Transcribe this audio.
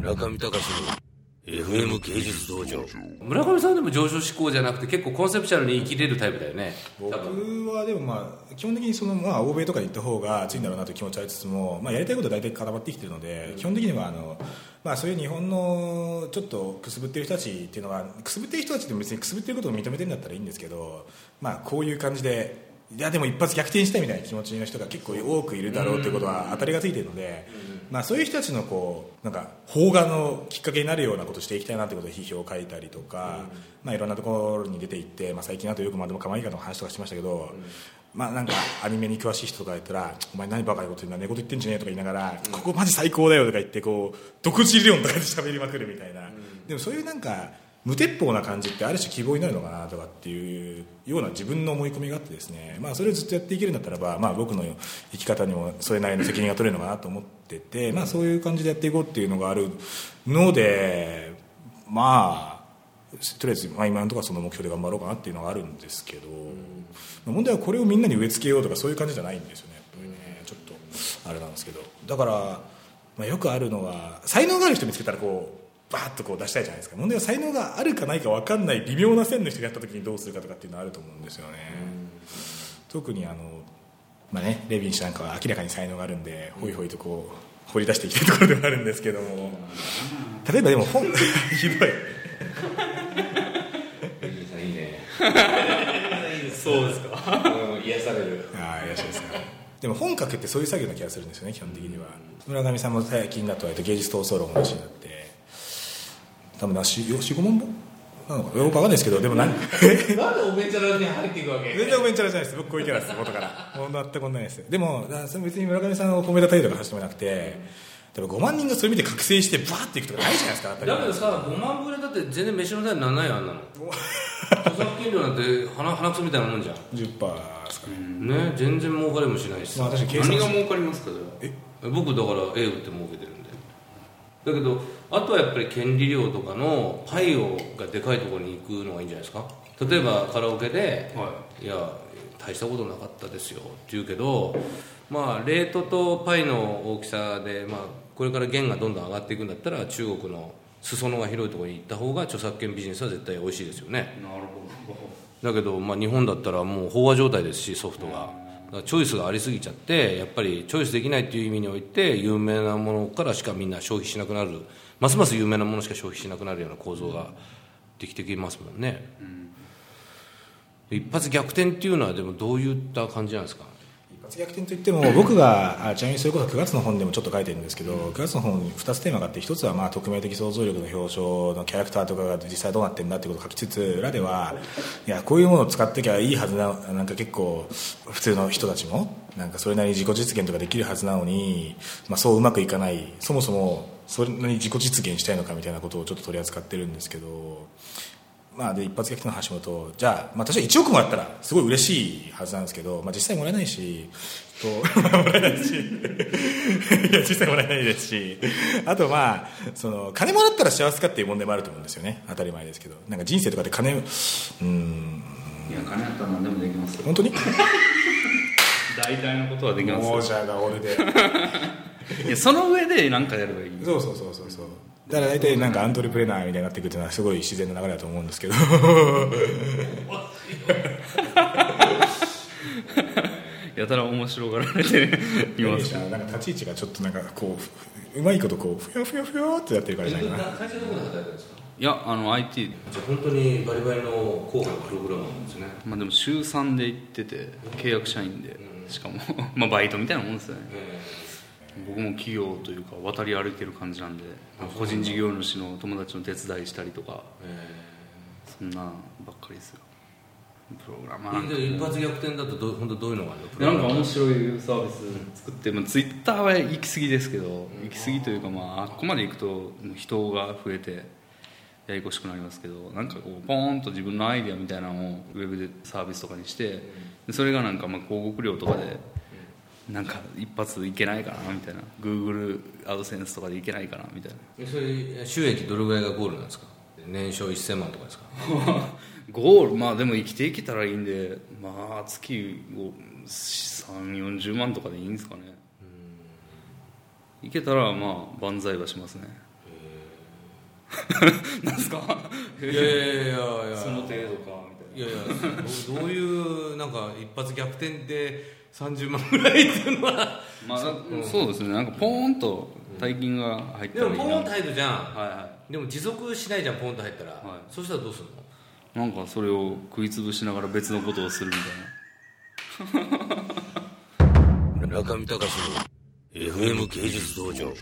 村上隆の FM 芸術道場。村上さんでも上昇志向じゃなくて結構コンセプチュアルに生きれるタイプだよね。僕はでもまあ基本的にそのまあ欧米とかに行った方が熱いんだろうなという気持ちはありつつも、まあ、やりたいことは大体固まってきてるので、基本的にはあの、まあ、そういう日本のちょっとくすぶってる人たちっていうのはくすぶってる人たちでも別にくすぶってることを認めてるんだったらいいんですけど、まあ、こういう感じでいやでも一発逆転したいみたいな気持ちの人が結構多くいるだろうということは当たりがついているので、まあ、そういう人たちのこうなんか邦画のきっかけになるようなことをしていきたいなということで批評を書いたりとか、まあ、いろんなところに出ていって、まあ、最近だとよくまあでも可愛いかの話とかしましたけど、まあ、なんかアニメに詳しい人とか言ったら「お前何バカなこと言うんだ猫と言ってんじゃねえ」とか言いながら「ここマジ最高だよ」とか言ってこう独自理論とかで喋りまくるみたいな、でもそういうなんか無鉄砲な感じってある種希望になるのかなとかっていうような自分の思い込みがあってですね、まあ、それをずっとやっていけるんだったらば、まあ、僕の生き方にもそれなりの責任が取れるのかなと思ってて、まあ、そういう感じでやっていこうっていうのがあるのでまあとりあえず、まあ、今のところはその目標で頑張ろうかなっていうのがあるんですけど、まあ問題はこれをみんなに植え付けようとかそういう感じじゃないんですよね。やっぱりねちょっとあれなんですけど。だから、まあ、よくあるのは才能がある人見つけたらこうバーッとこう出したいじゃないですか。問題は才能があるかないか分かんない微妙な線の人がやった時にどうするかとかっていうのはあると思うんですよね。特にあの、まあね、レヴィン氏なんかは明らかに才能があるんでホイホイとこう掘り出していきたいところではあるんですけども。例えばでも本ひどい。いいね。そうですか。癒される。ああいらっしゃいですね。でも本書くってそういう作業な気がするんですよね基本的には。村上さんも最近だと割と芸術闘争論の話になって多分な45万本なのかよく分かんないですけどでも何 なんでおべんちゃらに入っていくわけ？全然お弁当じゃないです。僕こういうキャラです。元から。もう全くこんないです。でも別に村上さんを褒めたたりとか話してもなくて多分5万人がそれ見て覚醒してバーっていくとかないじゃないですかだけどさ5万ぶれだって全然飯の代にならないよあんなの。著作権料なんて鼻鼻くそみたいなもんじゃん。10%ですかね、ね全然儲かりもしないし。さまあ確かに計算し何が儲かりますかじゃあ僕だから絵売って儲けてるんでだけどあとはやっぱり権利料とかのパイをがでかいところに行くのがいいんじゃないですか？例えばカラオケではい。や大したことなかったですよって言うけどまあレートとパイの大きさで、まあ、これから弦がどんどん上がっていくんだったら中国の裾野が広いところに行った方が著作権ビジネスは絶対美味しいですよね。いなるほだけど、まあ、日本だったらもう飽和状態ですしソフトがチョイスがありすぎちゃってやっぱりチョイスできないっていう意味において有名なものからしかみんな消費しなくなる。ますます有名なものしか消費しなくなるような構造ができてきますもんね、一発逆転っていうのはでもどういった感じなんですか？逆転といっても僕があちなみにそれこそ9月の本でもちょっと書いてるんですけど9月の本に2つテーマがあって1つはまあ匿名的想像力の表彰のキャラクターとかが実際どうなってるんだってことを書きつつ裏ではいやこういうものを使ってきゃいいはずななんか結構普通の人たちもなんかそれなりに自己実現とかできるはずなのに、まあ、そううまくいかないそもそもそれなりに自己実現したいのかみたいなことをちょっと取り扱ってるんですけどまあ、で一発逆転の話もとじゃあ、まあ、確かに1億もらったらすごい嬉しいはずなんですけど、まあ、実際もらえないしと もらえないし。いや実際もらえないですし。あとまあその金もらったら幸せかっていう問題もあると思うんですよね。当たり前ですけど。なんか人生とかで金うん。いや金あったら何でもできますよ。本当に？大体のことはできますよ。もうじゃが俺で。いやその上で何かやればいい。そうそうそうそうそうだから大体なんかアントレプレナーみたいになっていくっていうのはすごい自然な流れだと思うんですけど。やたら面白がられています。なんか立ち位置がちょっとなんかこううまいことこうふよふよふよってやってるからじゃないかな。会社どこで働いてるんですかいやあの IT じゃあ本当にバリバリの広報プログラマーなんですね。まあでも週3で行ってて契約社員で。しかもまあバイトみたいなもんですよね僕も企業というか渡り歩いてる感じなんで個人事業主の友達の手伝いしたりとかそんなばっかりですよ。プログラマー。なんて一発逆転だとどう本当どういうのがあるの？なんか面白いサービス作って、まあ、ツイッターは行き過ぎですけど行き過ぎというか、まあ、あっこまで行くともう人が増えてややこしくなりますけどなんかこうポーンと自分のアイデアみたいなのをウェブでサービスとかにしてでそれがなんかまあ広告料とかでなんか一発いけないかなみたいな。Google アドセンスとかでいけないかなみたいな。えそれ収益どれぐらいがゴールなんですか？年商1000万とかですか？ゴールまあでも生きていけたらいいんでまあ月3 4 0万とかでいいんですかね。いけたらまあ万歳はしますね。なんですか？いやいやいやいや。その程度かみたいな。いやいやどどういうなんか一発逆転で30万ぐらいっていうのは。まあ、そうですね。なんかポーンと大金が入ったでらいいな。もポーンと入るじゃん。はいはでも持続しないじゃんポーンと入ったら、はい。そしたらどうするの？いなんかそれを食いつぶしながら別のことをするみたいな。中見隆の FM 芸術道場